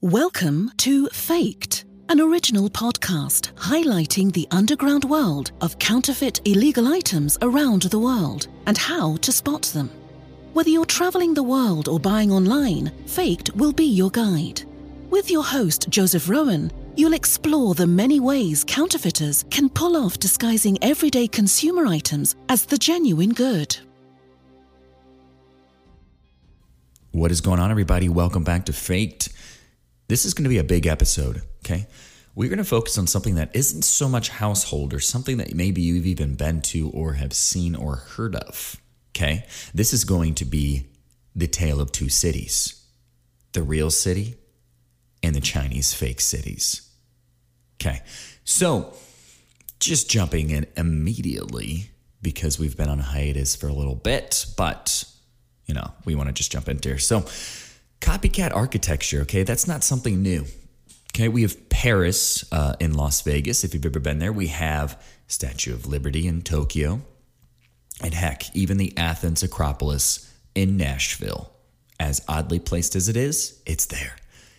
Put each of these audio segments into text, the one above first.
Welcome to Faked, an original podcast highlighting the underground world of counterfeit illegal items around the world and how to spot them. Whether you're traveling the world or buying online, Faked will be your guide. With your host, Joseph Rowan, you'll explore the many ways counterfeiters can pull off disguising everyday consumer items as the genuine good. What is going on, everybody? Welcome back to Faked. This is going to be a big episode, okay? We're going to focus on something that isn't so much household or something that maybe you've even been to or have seen or heard of, okay? This is going to be the tale of two cities the real city and the Chinese fake cities, okay? So, just jumping in immediately because we've been on a hiatus for a little bit, but you know, we want to just jump into here. So, copycat architecture, okay, that's not something new. Okay, we have Paris uh, in Las Vegas, if you've ever been there. We have Statue of Liberty in Tokyo. And heck, even the Athens Acropolis in Nashville. As oddly placed as it is, it's there.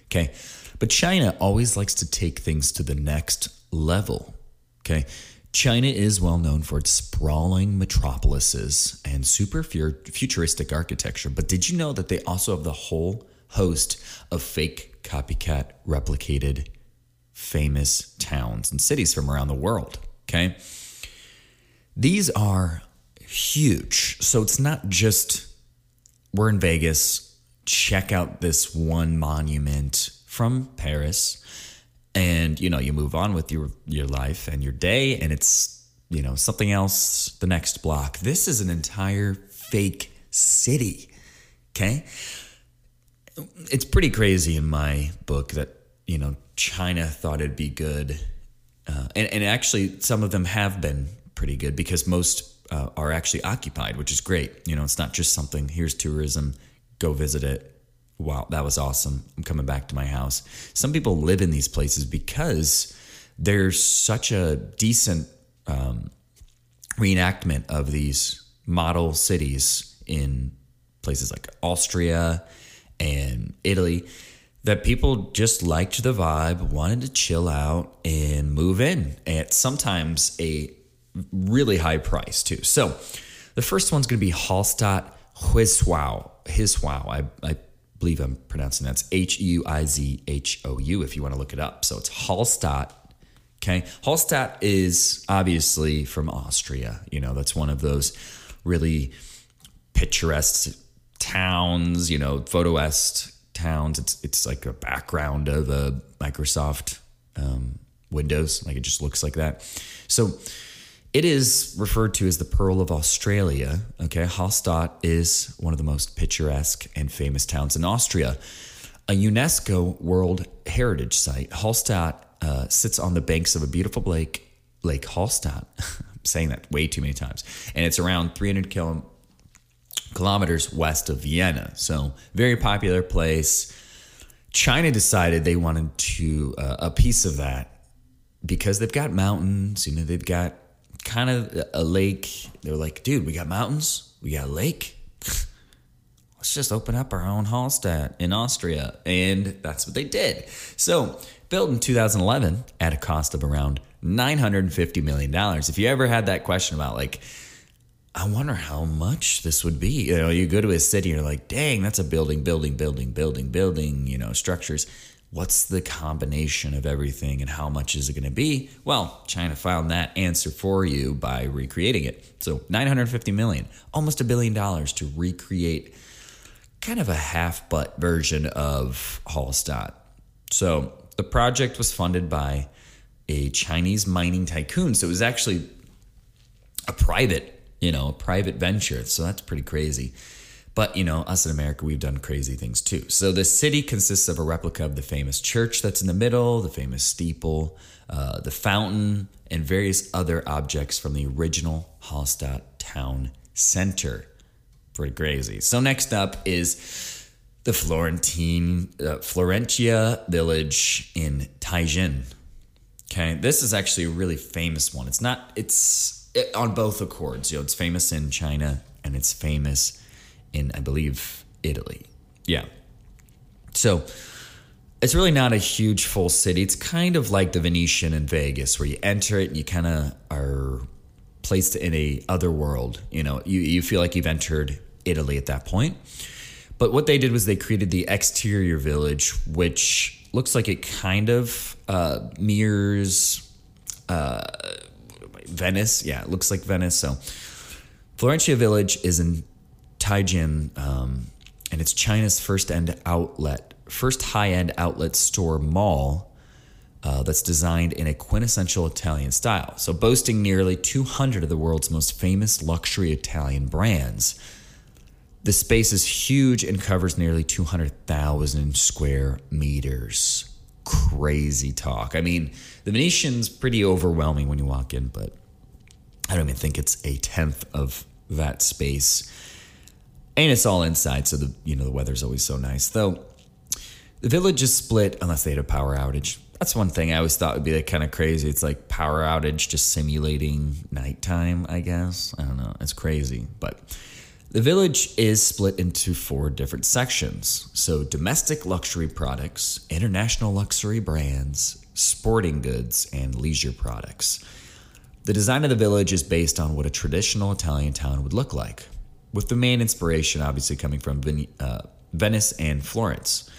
Okay, but China always likes to take things to the next level. Okay, China is well known for its sprawling metropolises and super futuristic architecture, but did you know that they also have the whole host of fake copycat replicated famous towns and cities from around the world? Okay. These are huge. So it's not just we're in Vegas, check out this one monument from Paris and you know you move on with your your life and your day and it's you know something else the next block. This is an entire fake city okay? It's pretty crazy in my book that you know china thought it'd be good uh, and, and actually some of them have been pretty good because most uh, are actually occupied which is great. You know it's not just something here's tourism go visit it wow, that was awesome. I'm coming back to my house. Some people live in these places because there's such a decent um, reenactment of these model cities in places like Austria and Italy that people just liked the vibe, wanted to chill out and move in at sometimes a really high price too. So the first one's going to be Hallstatt Huizhou. Hiswau. I, I believe I'm pronouncing that's H U I Z H O U if you want to look it up. So it's Hallstatt. Okay. Hallstatt is obviously from Austria. You know, that's one of those really picturesque towns, you know, photoest towns. It's it's like a background of a Microsoft um, Windows. Like it just looks like that. So it is referred to as the Pearl of Australia. Okay, Hallstatt is one of the most picturesque and famous towns in Austria. A UNESCO World Heritage Site, Hallstatt uh, sits on the banks of a beautiful lake, Lake Hallstatt. I'm saying that way too many times. And it's around 300 kilo- kilometers west of Vienna. So, very popular place. China decided they wanted to uh, a piece of that because they've got mountains, you know, they've got kind of a lake. They're like, dude, we got mountains, we got a lake. Let's just open up our own Hallstatt in Austria. And that's what they did. So, built in 2011 at a cost of around $950 million. If you ever had that question about, like, I wonder how much this would be. You know, you go to a city, and you're like, dang, that's a building, building, building, building, building, you know, structures what's the combination of everything and how much is it going to be? Well, China found that answer for you by recreating it. So 950 million, almost a billion dollars to recreate kind of a half butt version of Hallstatt. So the project was funded by a Chinese mining tycoon. So it was actually a private, you know, a private venture. So that's pretty crazy. But, you know, us in America, we've done crazy things too. So the city consists of a replica of the famous church that's in the middle, the famous steeple, uh, the fountain, and various other objects from the original Hallstatt town center. Pretty crazy. So next up is the Florentine uh, Florentia village in Tianjin. Okay, this is actually a really famous one. It's not. It's it, on both accords. You know, it's famous in China and it's famous in, I believe, Italy. Yeah. So it's really not a huge full city. It's kind of like the Venetian in Vegas, where you enter it and you kind of are placed in a other world. You know, you, you feel like you've entered Italy at that point. But what they did was they created the exterior village, which looks like it kind of uh, mirrors uh, Venice. Yeah, it looks like Venice. So Florentia Village is in Taijin, um, and it's China's first end outlet, first high end outlet store mall uh, that's designed in a quintessential Italian style. So boasting nearly 200 of the world's most famous luxury Italian brands. The space is huge and covers nearly 200,000 square meters. Crazy talk. I mean, the Venetian's pretty overwhelming when you walk in, but I don't even think it's a tenth of that space. And it's all inside, so the you know the weather's always so nice. Though the village is split unless they had a power outage. That's one thing I always thought would be like kind of crazy. It's like power outage just simulating nighttime, I guess. I don't know. It's crazy. But the village is split into four different sections. So domestic luxury products, international luxury brands, sporting goods, and leisure products. The design of the village is based on what a traditional Italian town would look like, with the main inspiration obviously coming from uh, Venice and Florence.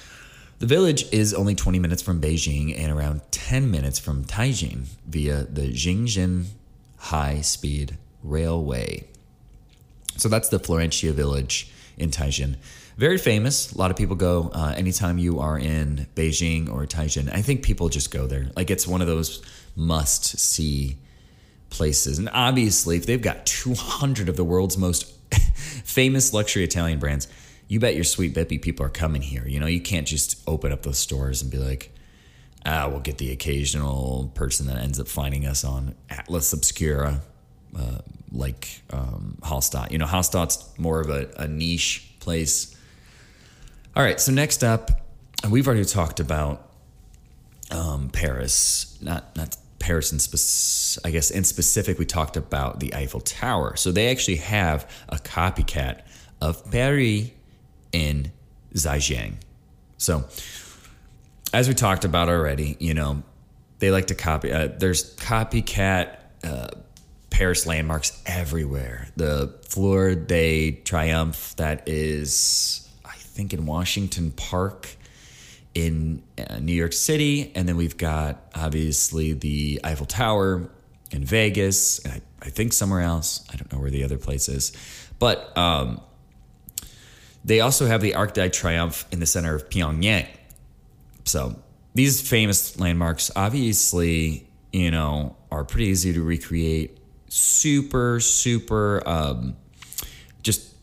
The village is only 20 minutes from Beijing and around 10 minutes from Taijin via the Jingzhen High Speed Railway. So that's the Florentia village in Taijin. Very famous. A lot of people go uh, anytime you are in Beijing or Taijin. I think people just go there. Like it's one of those must see places. And obviously, if they've got 200 of the world's most famous luxury Italian brands, you bet your sweet Bippy people are coming here. You know, you can't just open up those stores and be like, ah, we'll get the occasional person that ends up finding us on Atlas Obscura uh, like um, Hallstatt. You know, Hallstatt's more of a, a niche place. All right, so next up, we've already talked about um, Paris, not not Paris in spec- I guess in specific. We talked about the Eiffel Tower. So they actually have a copycat of Paris in Zhejiang. So as we talked about already, you know, they like to copy. Uh, there's copycat. Uh, Paris landmarks everywhere. The Fleur de Triomphe that is, I think, in Washington Park in uh, New York City. And then we've got obviously the Eiffel Tower in Vegas, and I, I think somewhere else. I don't know where the other place is. But um, they also have the Arc de Triomphe in the center of Pyongyang. So these famous landmarks, obviously, you know, are pretty easy to recreate super, super um, just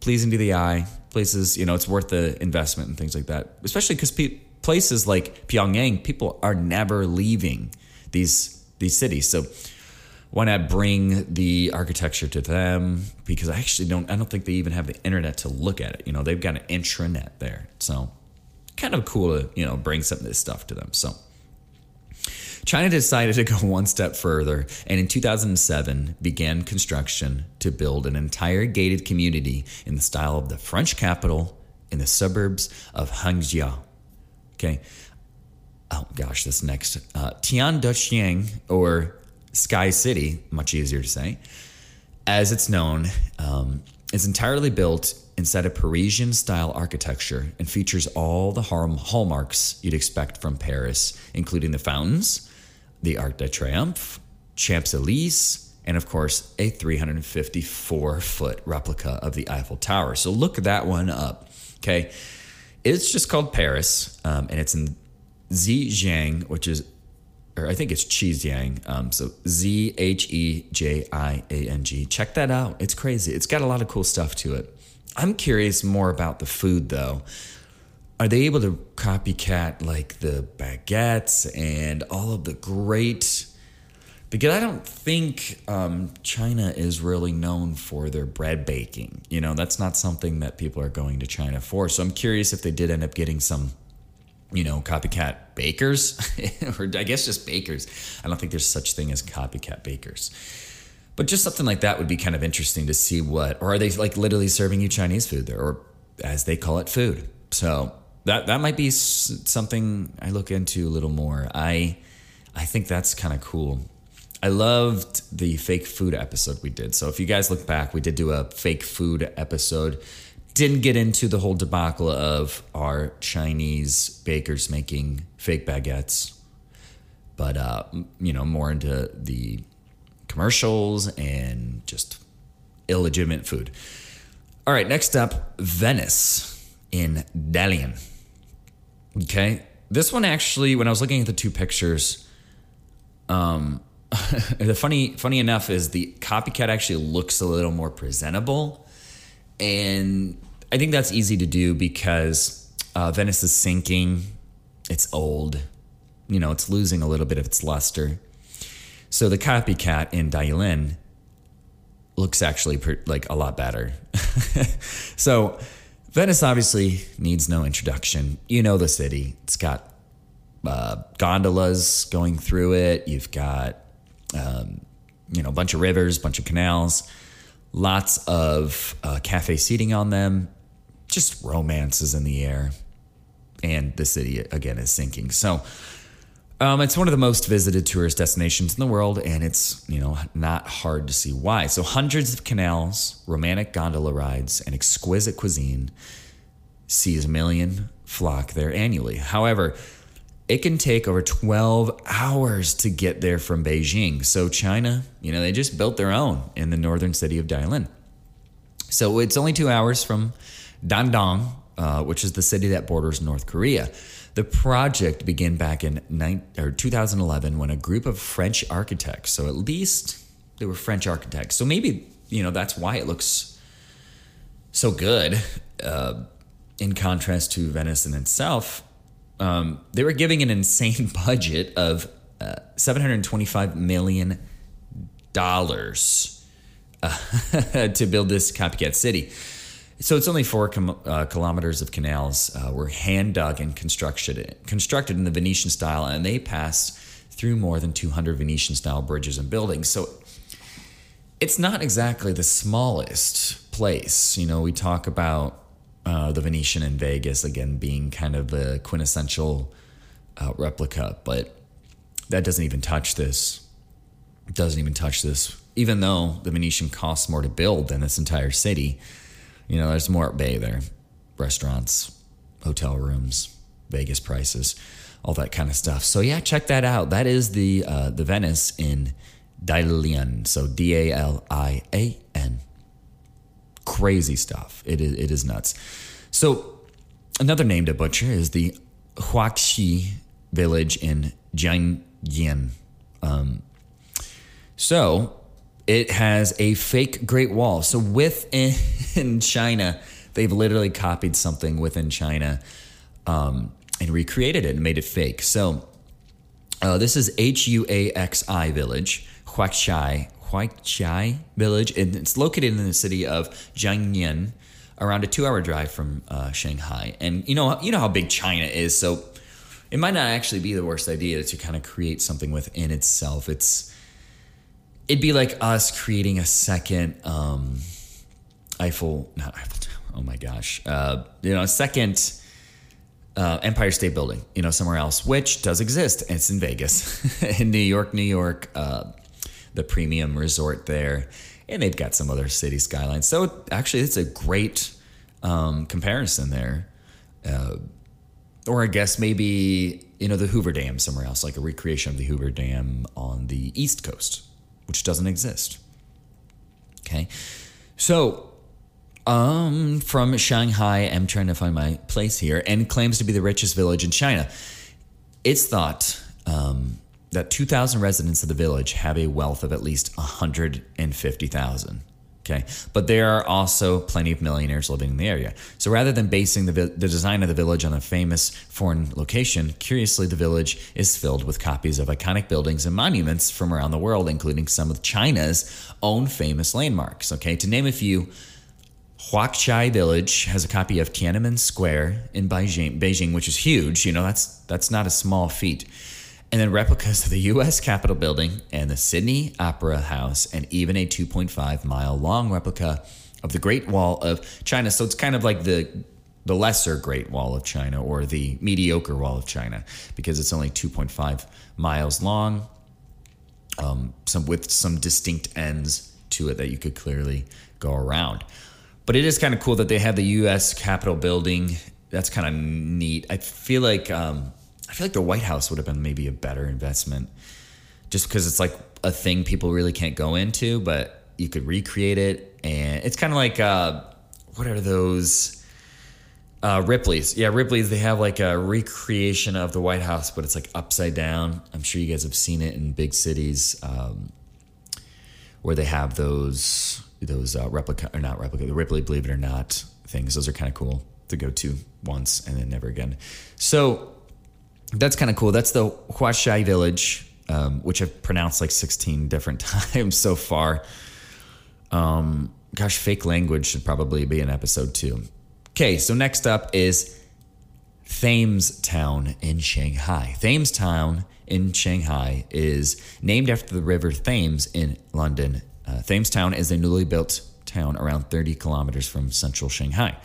pleasing to the eye. Places, you know, it's worth the investment and things like that. Especially because pe- places like Pyongyang, people are never leaving these these cities. So why not bring the architecture to them? Because I actually don't. I don't think they even have the internet to look at it. You know, they've got an intranet there, so kind of cool to you know bring some of this stuff to them. So China decided to go one step further and in 2007 began construction to build an entire gated community in the style of the French capital in the suburbs of Hangzhou. Okay. Oh gosh, this next. Uh, Tiandaxiang, or Sky City, much easier to say, as it's known, um, is entirely built inside a Parisian style architecture and features all the hallmarks you'd expect from Paris, including the fountains, the Arc de Triomphe, Champs Elysees, and of course, a 354 foot replica of the Eiffel Tower. So look that one up. Okay. It's just called Paris, um, and it's in Zhejiang, which is, or I think it's Zhejiang. Um, so Z H E J I A N G. Check that out. It's crazy. It's got a lot of cool stuff to it. I'm curious more about the food though are they able to copycat like the baguettes and all of the great because I don't think um, China is really known for their bread baking. You know, that's not something that people are going to China for. So I'm curious if they did end up getting some, you know, copycat bakers, or I guess just bakers. I don't think there's such thing as copycat bakers. But just something like that would be kind of interesting to see what, or are they like literally serving you Chinese food there, or as they call it, food? So that that might be something I look into a little more. I I think that's kind of cool. I loved the fake food episode we did. So if you guys look back, we did do a fake food episode. Didn't get into the whole debacle of our Chinese bakers making fake baguettes, but uh, you know more into the commercials and just illegitimate food. All right, next up, Venice in Dalian. Okay, this one actually, when I was looking at the two pictures, um, the funny funny enough is the copycat actually looks a little more presentable, and I think that's easy to do because uh, Venice is sinking. It's old, you know, it's losing a little bit of its luster. So the copycat in Dalian looks actually per, like a lot better. so Venice obviously needs no introduction. You know the city. It's got uh, gondolas going through it. You've got um, you know a bunch of rivers, a bunch of canals, lots of uh, cafe seating on them. Just romances in the air, and the city again is sinking. So um, it's one of the most visited tourist destinations in the world, and it's you know not hard to see why. So hundreds of canals, romantic gondola rides, and exquisite cuisine sees a million flock there annually. However, it can take over 12 hours to get there from Beijing. So China, you know, they just built their own in the northern city of Dalian. So it's only two hours from Dandong, uh, which is the city that borders North Korea. The project began back in nine, or 2011 when a group of French architects, so at least they were French architects, so maybe you know that's why it looks so good. Uh, in contrast to Venice in itself, um, they were giving an insane budget of uh, 725 million dollars uh, to build this copycat city. So it's only four com- uh, kilometers of canals uh, were hand dug and constructed constructed in the Venetian style, and they passed through more than 200 Venetian style bridges and buildings. So it's not exactly the smallest place. You know, we talk about uh, the Venetian in Vegas again being kind of the quintessential uh, replica, but that doesn't even touch this. It doesn't even touch this. Even though the Venetian costs more to build than this entire city you know, there's more at Bay there restaurants, hotel rooms, Vegas prices, all that kind of stuff. So, yeah, check that out. That is the, uh, the Venice in Dalian. So, D A L I A N. Crazy stuff. It is, it is nuts. So, another name to butcher is the Huaxi village in Jiangyin. Um, so, it has a fake Great Wall. So within China, they've literally copied something within China um, and recreated it and made it fake. So uh, this is H U A X I Village, Huaxi, Huaxi Village, and it's located in the city of Jiangyin, around a two-hour drive from uh, Shanghai. And you know, you know how big China is, so it might not actually be the worst idea to kind of create something within itself. It's it'd be like us creating a second um, Eiffel, not Eiffel Tower. Oh my gosh, uh, you know, a second uh, Empire State Building, you know, somewhere else, which does exist. It's in Vegas, in New York, New York, uh, the premium resort there, and they've got some other city skylines. So actually, it's a great um, comparison there. Uh, or I guess maybe you know the Hoover Dam somewhere else, like a recreation of the Hoover Dam on the East Coast which doesn't exist. Okay. So, um, from Shanghai, I'm trying to find my place here, and claims to be the richest village in China. It's thought um, that 2,000 residents of the village have a wealth of at least 150,000. Okay. But there are also plenty of millionaires living in the area. So rather than basing the, the design of the village on a famous foreign location, curiously, the village is filled with copies of iconic buildings and monuments from around the world, including some of China's own famous landmarks. Okay. To name a few, Huaxi Village has a copy of Tiananmen Square in Beijing, Beijing, which is huge. You know, that's that's not a small feat and then replicas of the U.S. Capitol building and the Sydney Opera House, and even a 2.5 mile long replica of the Great Wall of China. So it's kind of like the the lesser Great Wall of China or the mediocre Wall of China because it's only 2.5 miles long, um, some with some distinct ends to it that you could clearly go around. But it is kind of cool that they have the U.S. Capitol building. That's kind of neat. I feel like um, I feel like the White House would have been maybe a better investment, just because it's like a thing people really can't go into, but you could recreate it, and it's kind of like uh, what are those? Uh, Ripley's, yeah, Ripley's. They have like a recreation of the White House, but it's like upside down. I'm sure you guys have seen it in big cities um, where they have those those uh, replica or not replica, the Ripley, believe it or not, things. Those are kind of cool to go to once and then never again. So that's kind of cool. That's the Huashai Village, um, which I've pronounced like 16 different times so far. Um, gosh, fake language should probably be an episode too. Okay, so next up is Thames Town in Shanghai. Thames Town in Shanghai is named after the river Thames in London. Uh, Thames Town is a newly built town around 30 kilometers from central Shanghai.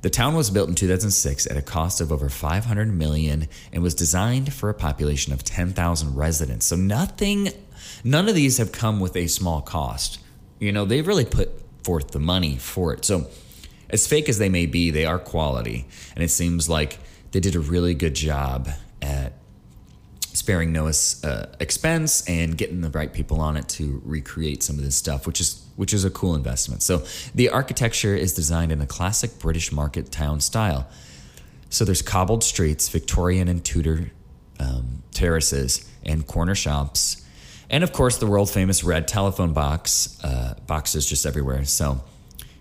The town was built in 2006 at a cost of over 500 million and was designed for a population of 10,000 residents. So nothing none of these have come with a small cost. You know, they've really put forth the money for it. So as fake as they may be, they are quality. And it seems like they did a really good job at sparing no uh, expense and getting the right people on it to recreate some of this stuff, which is which is a cool investment. So the architecture is designed in a classic British market town style. So there's cobbled streets, Victorian and Tudor um, terraces, and corner shops, and of course the world famous red telephone box uh, boxes just everywhere. So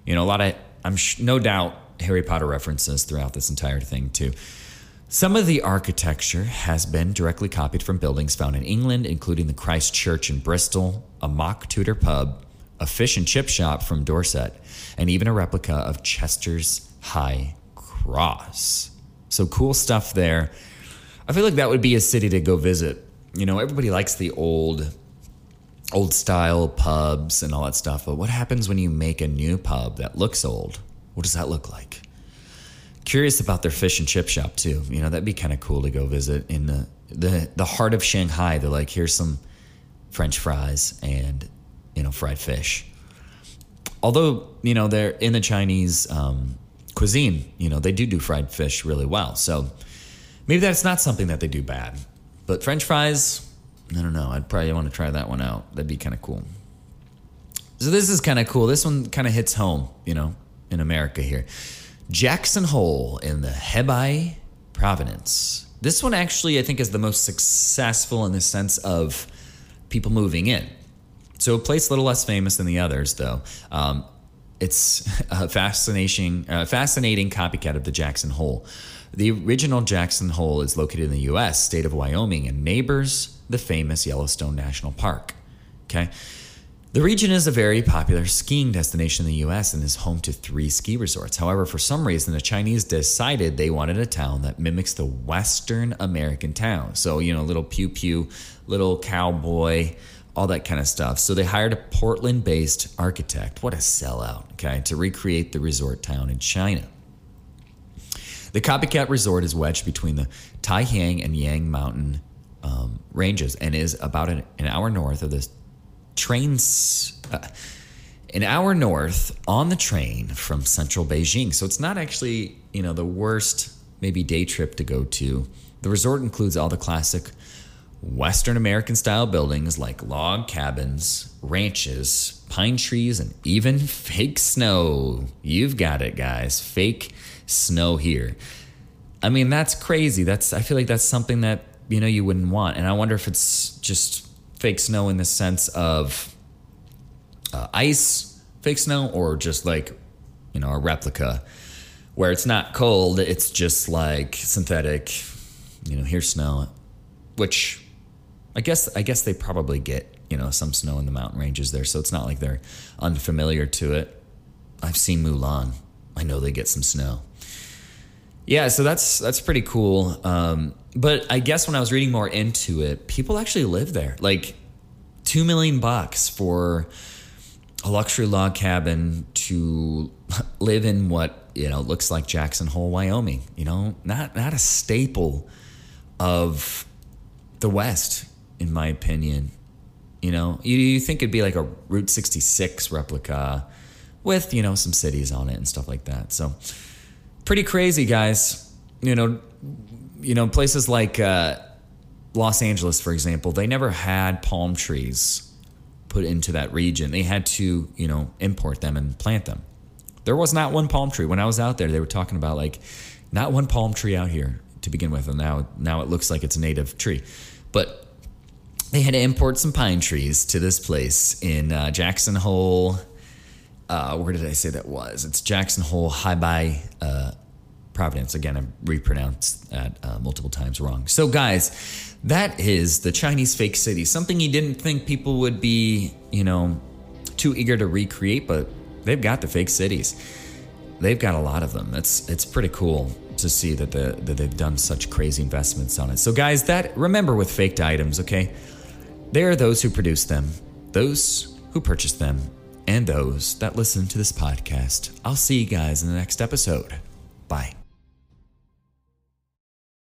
you know a lot of I'm sh- no doubt Harry Potter references throughout this entire thing too. Some of the architecture has been directly copied from buildings found in England, including the Christ Church in Bristol, a mock Tudor pub, a fish and chip shop from Dorset, and even a replica of Chester's High Cross. So cool stuff there. I feel like that would be a city to go visit. You know, everybody likes the old old style pubs and all that stuff, but what happens when you make a new pub that looks old? What does that look like? Curious about their fish and chip shop too. You know, that'd be kind of cool to go visit in the the the heart of Shanghai. They're like, here's some French fries and you know, fried fish. Although, you know, they're in the Chinese um, cuisine, you know, they do do fried fish really well. So maybe that's not something that they do bad. But French fries, I don't know. I'd probably want to try that one out. That'd be kind of cool. So this is kind of cool. This one kind of hits home, you know, in America here. Jackson Hole in the Hebei province. This one actually, I think, is the most successful in the sense of people moving in. So a place a little less famous than the others, though. Um, it's a fascinating, uh, fascinating copycat of the Jackson Hole. The original Jackson Hole is located in the U.S. state of Wyoming and neighbors the famous Yellowstone National Park. Okay. The region is a very popular skiing destination in the US and is home to three ski resorts. However, for some reason, the Chinese decided they wanted a town that mimics the Western American town. So, you know, little pew pew, little cowboy, all that kind of stuff. So they hired a Portland based architect. What a sellout, okay, to recreate the resort town in China. The copycat resort is wedged between the Taihang and Yang Mountain um, ranges and is about an, an, hour north of the trains. Uh, an hour north on the train from central Beijing. So it's not actually, you know, the worst maybe day trip to go to. The resort includes all the classic Western American style buildings like log cabins, ranches, pine trees, and even fake snow. You've got it, guys. Fake snow here. I mean, that's crazy. That's I feel like that's something that, you know, you wouldn't want. And I wonder if it's just fake snow in the sense of uh, ice fake snow or just like, you know, a replica where it's not cold, it's just like synthetic, you know, here's snow, which I guess I guess they probably get you know some snow in the mountain ranges there, so it's not like they're unfamiliar to it. I've seen Mulan. I know they get some snow. Yeah, so that's that's pretty cool. Um, but I guess when I was reading more into it, people actually live there. Like two million bucks for a luxury log cabin to live in what you know looks like Jackson Hole, Wyoming. You know, not not a staple of the West, in my opinion. You know, you, you think it'd be like a Route 66 replica with you know some cities on it and stuff like that. So pretty crazy, guys. You know, you know places like uh, Los Angeles, for example, they never had palm trees put into that region. They had to, you know, import them and plant them. There was not one palm tree. When I was out there, they were talking about like not one palm tree out here to begin with, and now now it looks like it's a native tree. But they had to import some pine trees to this place in uh, Jackson Hole. Uh, where did I say that was? It's Jackson Hole High by uh, Providence. Again, I repronounced that uh, multiple times wrong. So, guys, that is the Chinese fake city. Something you didn't think people would be, you know, too eager to recreate, but they've got the fake cities. They've got a lot of them. It's it's pretty cool to see that the that they've done such crazy investments on it. So, guys, that remember with faked items, okay? There are those who produce them, those who purchase them, and those that listen to this podcast. I'll see you guys in the next episode. Bye.